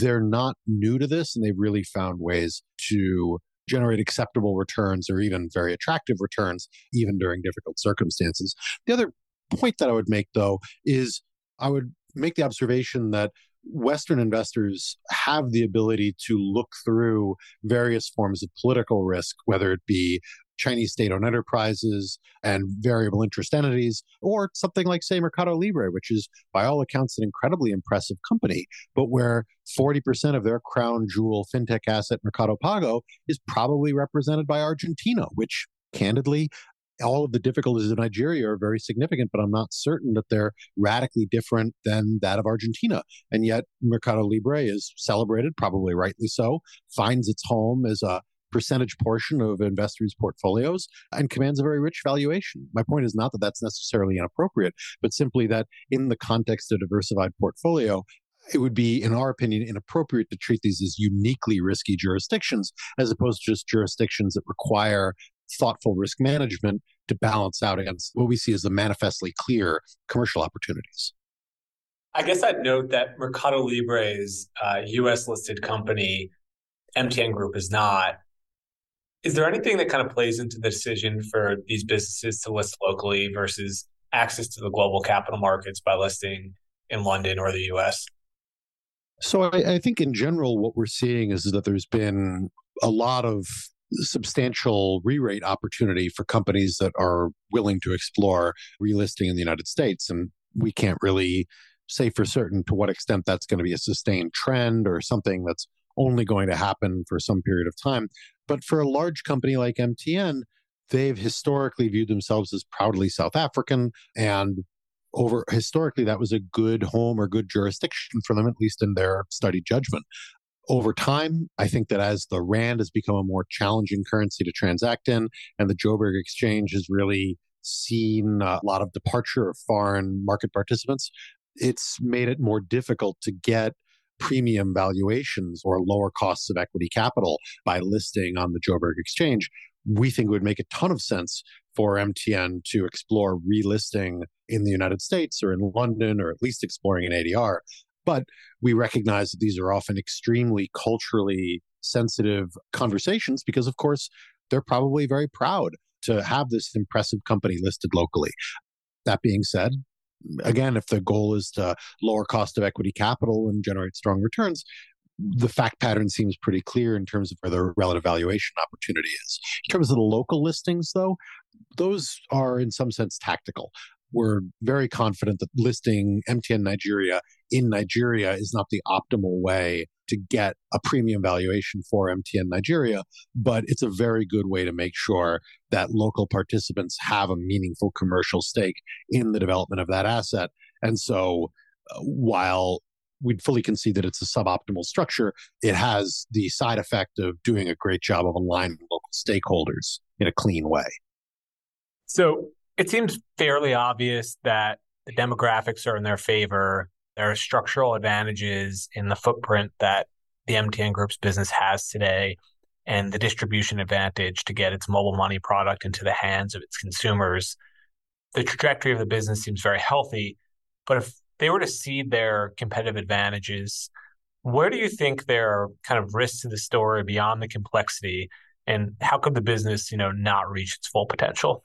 they're not new to this and they've really found ways to generate acceptable returns or even very attractive returns, even during difficult circumstances. The other point that I would make, though, is I would make the observation that Western investors have the ability to look through various forms of political risk, whether it be Chinese state owned enterprises and variable interest entities, or something like, say, Mercado Libre, which is by all accounts an incredibly impressive company, but where 40% of their crown jewel fintech asset, Mercado Pago, is probably represented by Argentina, which candidly, all of the difficulties of Nigeria are very significant, but I'm not certain that they're radically different than that of Argentina. And yet, Mercado Libre is celebrated, probably rightly so, finds its home as a percentage portion of investors' portfolios and commands a very rich valuation. My point is not that that's necessarily inappropriate, but simply that in the context of a diversified portfolio, it would be, in our opinion, inappropriate to treat these as uniquely risky jurisdictions as opposed to just jurisdictions that require thoughtful risk management to balance out against what we see as the manifestly clear commercial opportunities. I guess I'd note that Mercado Libre's uh, US listed company, MTN Group, is not. Is there anything that kind of plays into the decision for these businesses to list locally versus access to the global capital markets by listing in London or the US? So I, I think in general, what we're seeing is that there's been a lot of substantial re-rate opportunity for companies that are willing to explore relisting in the United States. And we can't really say for certain to what extent that's going to be a sustained trend or something that's only going to happen for some period of time. But for a large company like MTN, they've historically viewed themselves as proudly South African and over historically that was a good home or good jurisdiction for them at least in their studied judgment over time i think that as the rand has become a more challenging currency to transact in and the joburg exchange has really seen a lot of departure of foreign market participants it's made it more difficult to get premium valuations or lower costs of equity capital by listing on the Joburg exchange, we think it would make a ton of sense for MTN to explore relisting in the United States or in London or at least exploring an ADR. But we recognize that these are often extremely culturally sensitive conversations because, of course, they're probably very proud to have this impressive company listed locally. That being said, again, if the goal is to lower cost of equity capital and generate strong returns, the fact pattern seems pretty clear in terms of where the relative valuation opportunity is. In terms of the local listings, though, those are in some sense tactical we're very confident that listing MTN Nigeria in Nigeria is not the optimal way to get a premium valuation for MTN Nigeria, but it's a very good way to make sure that local participants have a meaningful commercial stake in the development of that asset. And so, uh, while we'd fully concede that it's a suboptimal structure, it has the side effect of doing a great job of aligning local stakeholders in a clean way. So, it seems fairly obvious that the demographics are in their favor. There are structural advantages in the footprint that the MTN Group's business has today and the distribution advantage to get its mobile money product into the hands of its consumers. the trajectory of the business seems very healthy. But if they were to cede their competitive advantages, where do you think there are kind of risks to the story beyond the complexity? And how could the business, you know, not reach its full potential?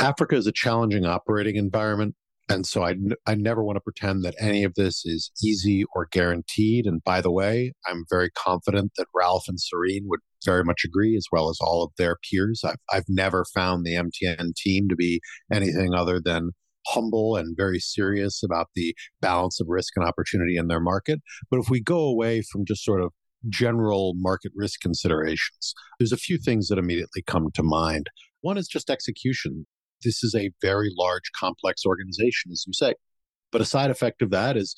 Africa is a challenging operating environment. And so I, I never want to pretend that any of this is easy or guaranteed. And by the way, I'm very confident that Ralph and Serigne would very much agree, as well as all of their peers. I've, I've never found the MTN team to be anything other than humble and very serious about the balance of risk and opportunity in their market. But if we go away from just sort of general market risk considerations, there's a few things that immediately come to mind. One is just execution this is a very large, complex organization, as you say. But a side effect of that is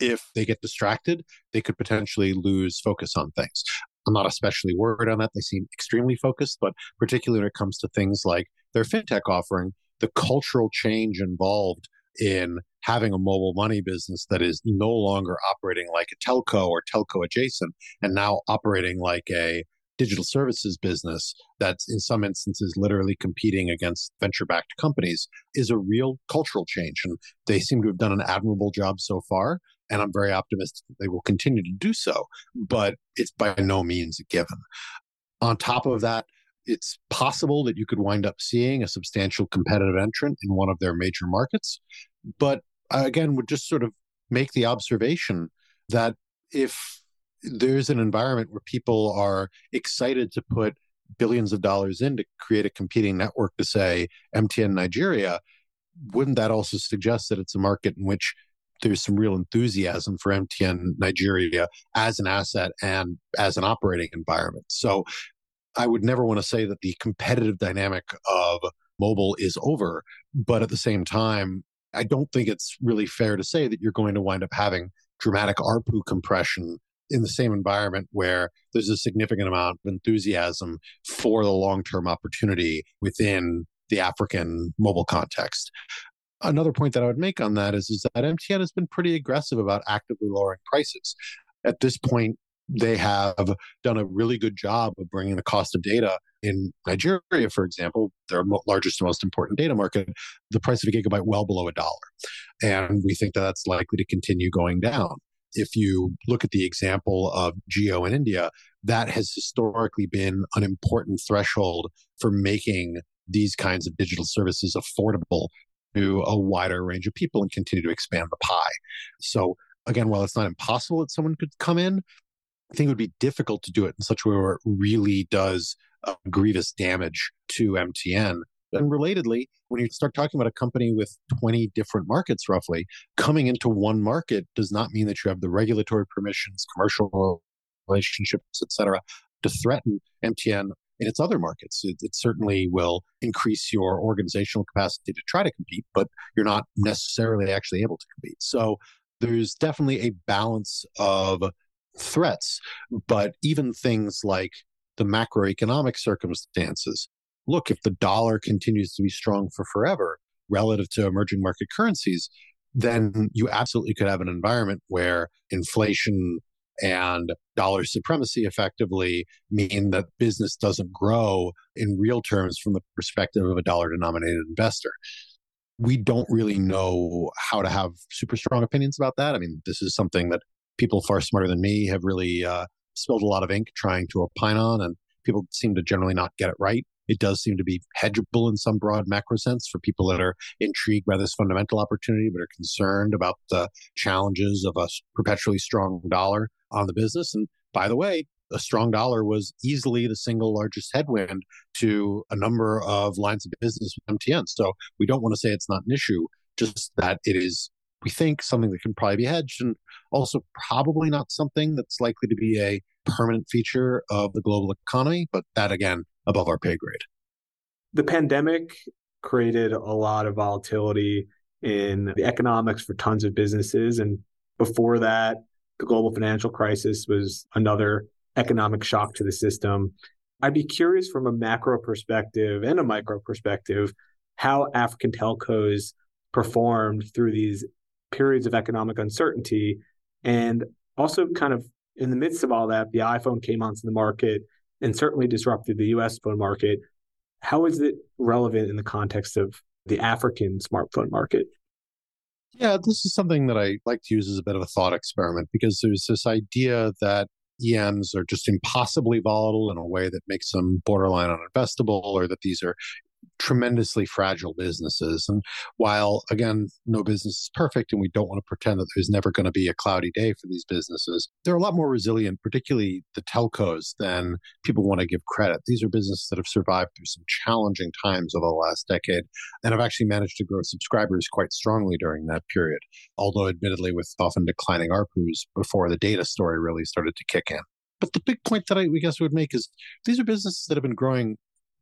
if they get distracted, they could potentially lose focus on things. I'm not especially worried on that. They seem extremely focused, but particularly when it comes to things like their fintech offering, the cultural change involved in having a mobile money business that is no longer operating like a telco or telco adjacent and now operating like a digital services business that's in some instances literally competing against venture backed companies is a real cultural change. And they seem to have done an admirable job so far. And I'm very optimistic that they will continue to do so, but it's by no means a given. On top of that, it's possible that you could wind up seeing a substantial competitive entrant in one of their major markets. But I, again, would just sort of make the observation that if there's an environment where people are excited to put billions of dollars in to create a competing network to say MTN Nigeria, wouldn't that also suggest that it's a market in which there's some real enthusiasm for MTN Nigeria as an asset and as an operating environment? So I would never want to say that the competitive dynamic of mobile is over, but at the same time, I don't think it's really fair to say that you're going to wind up having dramatic ARPU compression in the same environment where there's a significant amount of enthusiasm for the long term opportunity within the African mobile context. Another point that I would make on that is, is that MTN has been pretty aggressive about actively lowering prices. At this point, they have done a really good job of bringing the cost of data in Nigeria, for example, their largest and most important data market, the price of a gigabyte well below a dollar. And we think that that's likely to continue going down if you look at the example of Jio in India, that has historically been an important threshold for making these kinds of digital services affordable to a wider range of people and continue to expand the pie. So again, while it's not impossible that someone could come in, I think it would be difficult to do it in such a way where it really does uh, grievous damage to MTN and relatedly, when you start talking about a company with 20 different markets roughly, coming into one market does not mean that you have the regulatory permissions, commercial relationships, et cetera, to threaten MTN in its other markets. It, it, certainly will increase your organizational capacity to try to compete, but you're not necessarily actually able to compete. So there's definitely a balance of threats, but even things like the macroeconomic circumstances look, if the dollar continues to be strong for forever relative to emerging market currencies, then you absolutely could have an environment where inflation and dollar supremacy effectively mean that business doesn't grow in real terms from the perspective of a dollar denominated investor. We don't really know how to have super strong opinions about that. I mean, this is something that people far smarter than me have really uh, spilled a lot of ink trying to opine on, and people seem to generally not get it right. It does seem to be hedgeable in some broad macro sense for people that are intrigued by this fundamental opportunity, but are concerned about the challenges of a perpetually strong dollar on the business. And by the way, a strong dollar was easily the single largest headwind to a number of lines of business with MTN. So we don't want to say it's not an issue, just that it is, we think, something that can probably be hedged and also probably not something that's likely to be a permanent feature of the global economy. But that again above our pay grade. The pandemic created a lot of volatility in the economics for tons of businesses. And before that, the global financial crisis was another economic shock to the system. I'd be curious from a macro perspective and a micro perspective how African telcos performed through these periods of economic uncertainty. And also, kind of in the midst of all that, the iPhone came onto the market and certainly disrupted the US phone market. How is it relevant in the context of the African smartphone market? Yeah, this is something that I like to use as a bit of a thought experiment because there's this idea that EMs are just impossibly volatile in a way that makes them borderline uninvestable, or that these are tremendously fragile businesses. And while, again, no business is perfect and we don't want to pretend that there's never going to be a cloudy day for these businesses, they're a lot more resilient, particularly the telcos, than people want to give credit. These are businesses that have survived through some challenging times over the last decade and have actually managed to grow subscribers quite strongly during that period, although admittedly with often declining ARPUs before the data story really started to kick in. But the big point that I, I guess would make is these are businesses that have been growing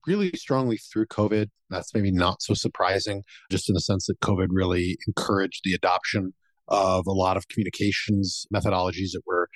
really strongly through COVID. That's maybe not so surprising, just in the sense that COVID really encouraged the adoption of a lot of communications methodologies that were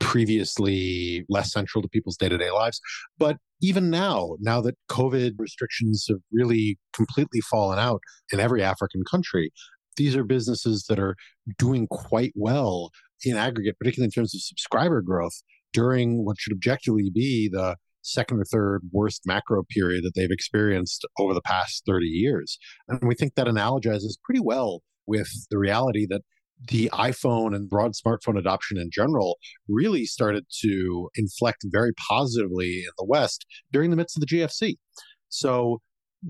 previously less central to people's day to day lives. But even now, now that COVID restrictions have really completely fallen out in every African country, these are businesses that are doing quite well in aggregate, particularly in terms of subscriber growth during what should objectively be the second or third worst macro period that they've experienced over the past 30 years. And we think that analogizes pretty well with the reality that the iPhone and broad smartphone adoption in general really started to inflect very positively in the West during the midst of the GFC. So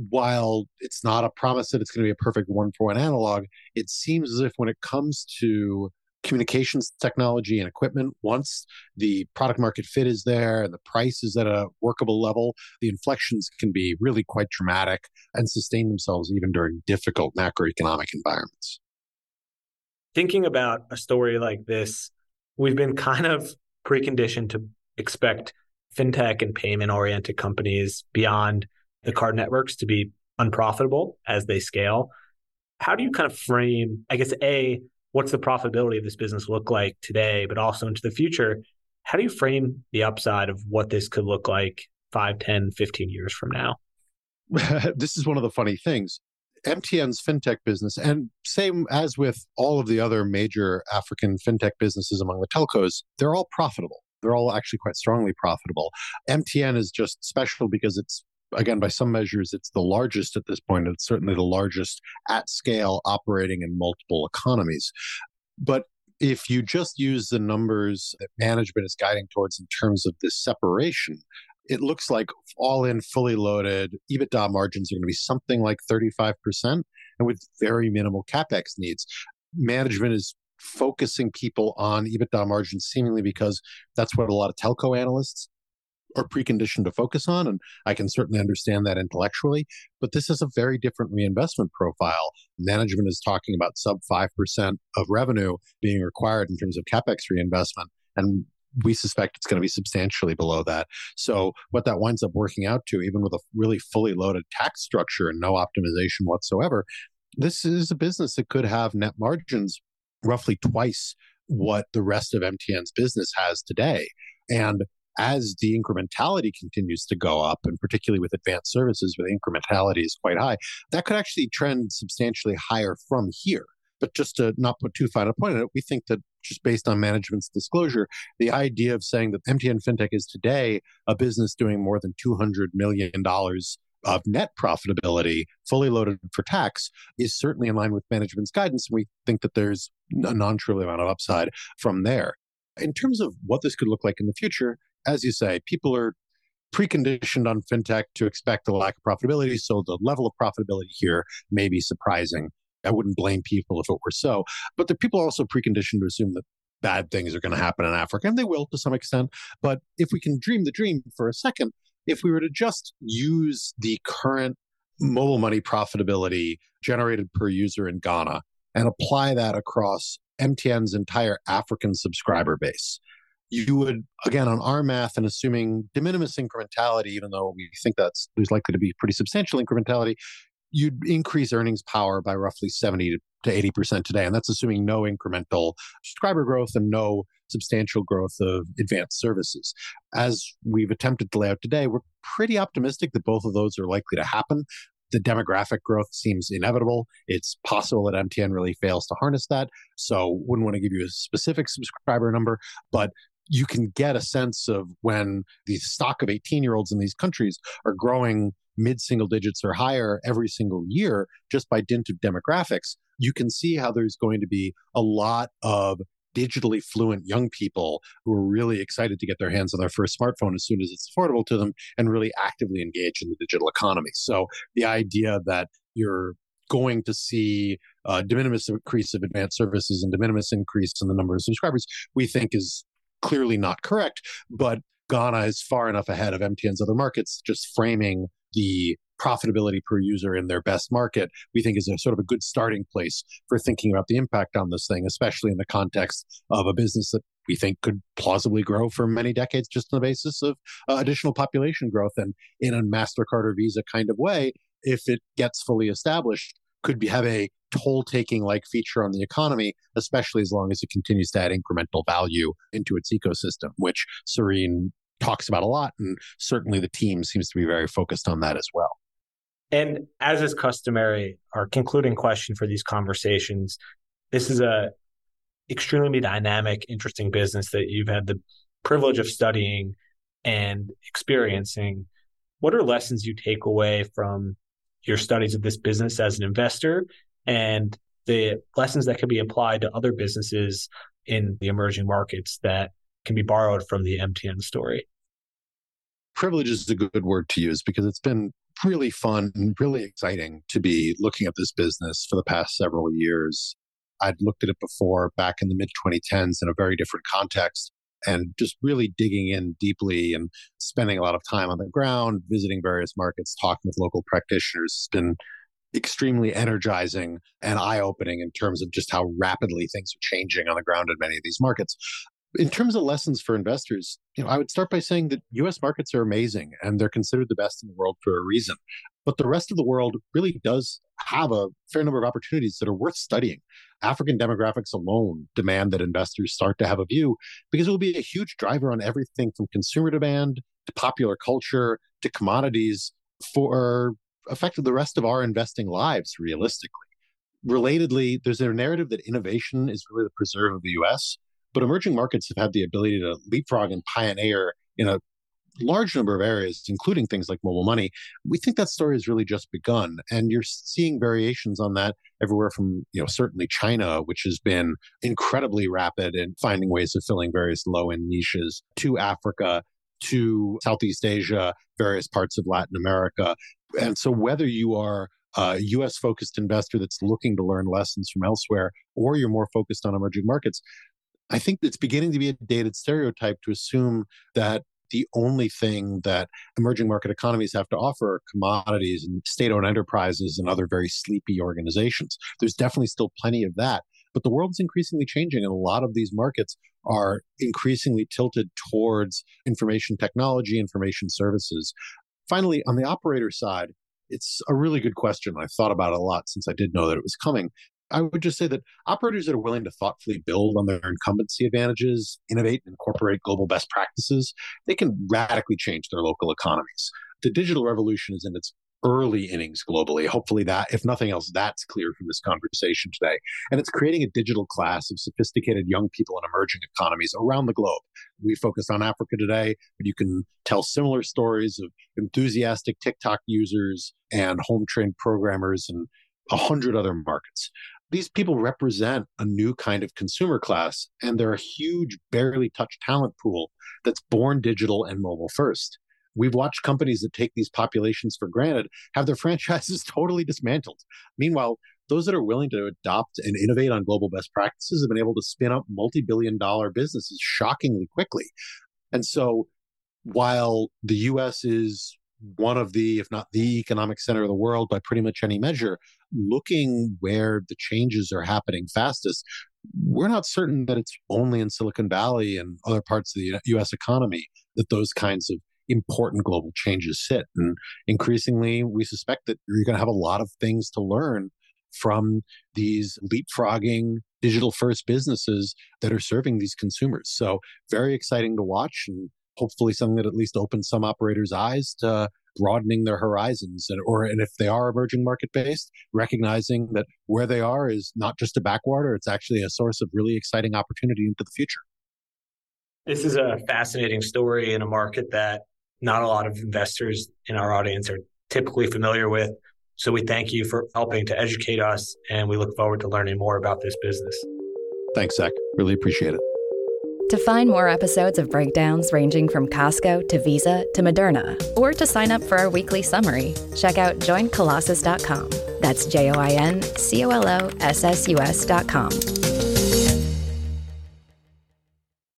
while it's not a promise that it's going to be a perfect one for one analog, it seems as if when it comes to communications technology and equipment, once the product market fit is there and the price is at a workable level, the inflections can be really quite dramatic and sustain themselves even during difficult macroeconomic environments. Thinking about a story like this, we've been kind of preconditioned to expect fintech and payment oriented companies beyond the card networks to be unprofitable as they scale. How do you kind of frame, I guess, A, what's the profitability of this business look like today, but also into the future? How do you frame the upside of what this could look like 5, 10, 15 years from now? this is one of the funny things. MTN's fintech business, and same as with all of the other major African fintech businesses among the telcos, they're all profitable. They're all actually quite strongly profitable. MTN is just special because it's again, by some measures, it's the largest at this point. It's certainly the largest at scale operating in multiple economies. But if you just use the numbers that management is guiding towards in terms of this separation, it looks like all in fully loaded EBITDA margins are going to be something like 35% and with very minimal capex needs. Management is focusing people on EBITDA margins seemingly because that's what a lot of telco analysts are preconditioned to focus on. And I can certainly understand that intellectually. But this is a very different reinvestment profile. Management is talking about sub 5% of revenue being required in terms of capex reinvestment. And we suspect it's going to be substantially below that. So, what that winds up working out to, even with a really fully loaded tax structure and no optimization whatsoever, this is a business that could have net margins roughly twice what the rest of MTN's business has today. And as the incrementality continues to go up, and particularly with advanced services where the incrementality is quite high, that could actually trend substantially higher from here. But just to not put too fine a point on it, we think that just based on management's disclosure, the idea of saying that MTN FinTech is today a business doing more than $200 million of net profitability, fully loaded for tax, is certainly in line with management's guidance. And we think that there's a non trivial amount of upside from there. In terms of what this could look like in the future, as you say, people are preconditioned on fintech to expect a lack of profitability. So the level of profitability here may be surprising. I wouldn't blame people if it were so. But the people are also preconditioned to assume that bad things are going to happen in Africa, and they will to some extent. But if we can dream the dream for a second, if we were to just use the current mobile money profitability generated per user in Ghana and apply that across MTN's entire African subscriber base, you would again on our math and assuming de minimis incrementality even though we think that's there's likely to be pretty substantial incrementality you'd increase earnings power by roughly 70 to 80% today and that's assuming no incremental subscriber growth and no substantial growth of advanced services as we've attempted to lay out today we're pretty optimistic that both of those are likely to happen the demographic growth seems inevitable. It's possible that MTN really fails to harness that. So, wouldn't want to give you a specific subscriber number, but you can get a sense of when the stock of 18 year olds in these countries are growing mid single digits or higher every single year just by dint of demographics, you can see how there's going to be a lot of digitally fluent young people who are really excited to get their hands on their first smartphone as soon as it's affordable to them and really actively engage in the digital economy. So the idea that you're going to see a de minimis increase of advanced services and de minimis increase in the number of subscribers, we think is clearly not correct. But Ghana is far enough ahead of MTN's other markets, just framing the profitability per user in their best market, we think is a sort of a good starting place for thinking about the impact on this thing, especially in the context of a business that we think could plausibly grow for many decades just on the basis of uh, additional population growth and in a MasterCard or Visa kind of way, if it gets fully established, could be, have a toll taking like feature on the economy, especially as long as it continues to add incremental value into its ecosystem, which Serigne talks about a lot. And certainly the team seems to be very focused on that as well. And as is customary, our concluding question for these conversations this is a extremely dynamic, interesting business that you've had the privilege of studying and experiencing. What are lessons you take away from your studies of this business as an investor and the lessons that can be applied to other businesses in the emerging markets that can be borrowed from the MTN story? Privilege is a good word to use because it's been really fun and really exciting to be looking at this business for the past several years. I'd looked at it before back in the mid 2010s in a very different context and just really digging in deeply and spending a lot of time on the ground, visiting various markets, talking with local practitioners has been extremely energizing and eye opening in terms of just how rapidly things are changing on the ground in many of these markets in terms of lessons for investors, you know, I would start by saying that US markets are amazing and they're considered the best in the world for a reason. But the rest of the world really does have a fair number of opportunities that are worth studying. African demographics alone demand that investors start to have a view because it will be a huge driver on everything from consumer demand to popular culture to commodities for effectively the rest of our investing lives, realistically. Relatedly, there's a narrative that innovation is really the preserve of the US. But emerging markets have had the ability to leapfrog and pioneer in a large number of areas, including things like mobile money. We think that story has really just begun. And you're seeing variations on that everywhere from, you know, certainly China, which has been incredibly rapid in finding ways of filling various low end niches, to Africa, to Southeast Asia, various parts of Latin America. And so whether you are a US focused investor that's looking to learn lessons from elsewhere, or you're more focused on emerging markets, I think it's beginning to be a dated stereotype to assume that the only thing that emerging market economies have to offer are commodities and state owned enterprises and other very sleepy organizations. There's definitely still plenty of that. But the world's increasingly changing, and a lot of these markets are increasingly tilted towards information technology, information services. Finally, on the operator side, it's a really good question. I've thought about it a lot since I did know that it was coming. I would just say that operators that are willing to thoughtfully build on their incumbency advantages, innovate, and incorporate global best practices, they can radically change their local economies. The digital revolution is in its early innings globally. Hopefully, that, if nothing else, that's clear from this conversation today. And it's creating a digital class of sophisticated young people in emerging economies around the globe. We focused on Africa today, but you can tell similar stories of enthusiastic TikTok users and home trained programmers and a hundred other markets these people represent a new kind of consumer class, and they're a huge, barely touched talent pool that's born digital and mobile first. We've watched companies that take these populations for granted have their franchises totally dismantled. Meanwhile, those that are willing to adopt and innovate on global best practices have been able to spin up multi billion dollar businesses shockingly quickly. And so, while the US is one of the, if not the economic center of the world by pretty much any measure, looking where the changes are happening fastest, we're not certain that it's only in Silicon Valley and other parts of the US economy that those kinds of important global changes sit. And increasingly, we suspect that you're going to have a lot of things to learn from these leapfrogging digital first businesses that are serving these consumers. So, very exciting to watch and hopefully something that at least opens some operators' eyes to broadening their horizons and or and if they are emerging market based recognizing that where they are is not just a backwater it's actually a source of really exciting opportunity into the future this is a fascinating story in a market that not a lot of investors in our audience are typically familiar with. So we thank you for helping to educate us, and we look forward to learning more about this business. Thanks, Zack. Really appreciate it. To find more episodes of breakdowns ranging from Costco to Visa to Moderna, or to sign up for our weekly summary, check out joincolossus.com. That's J O I N C O L O S S U S.com.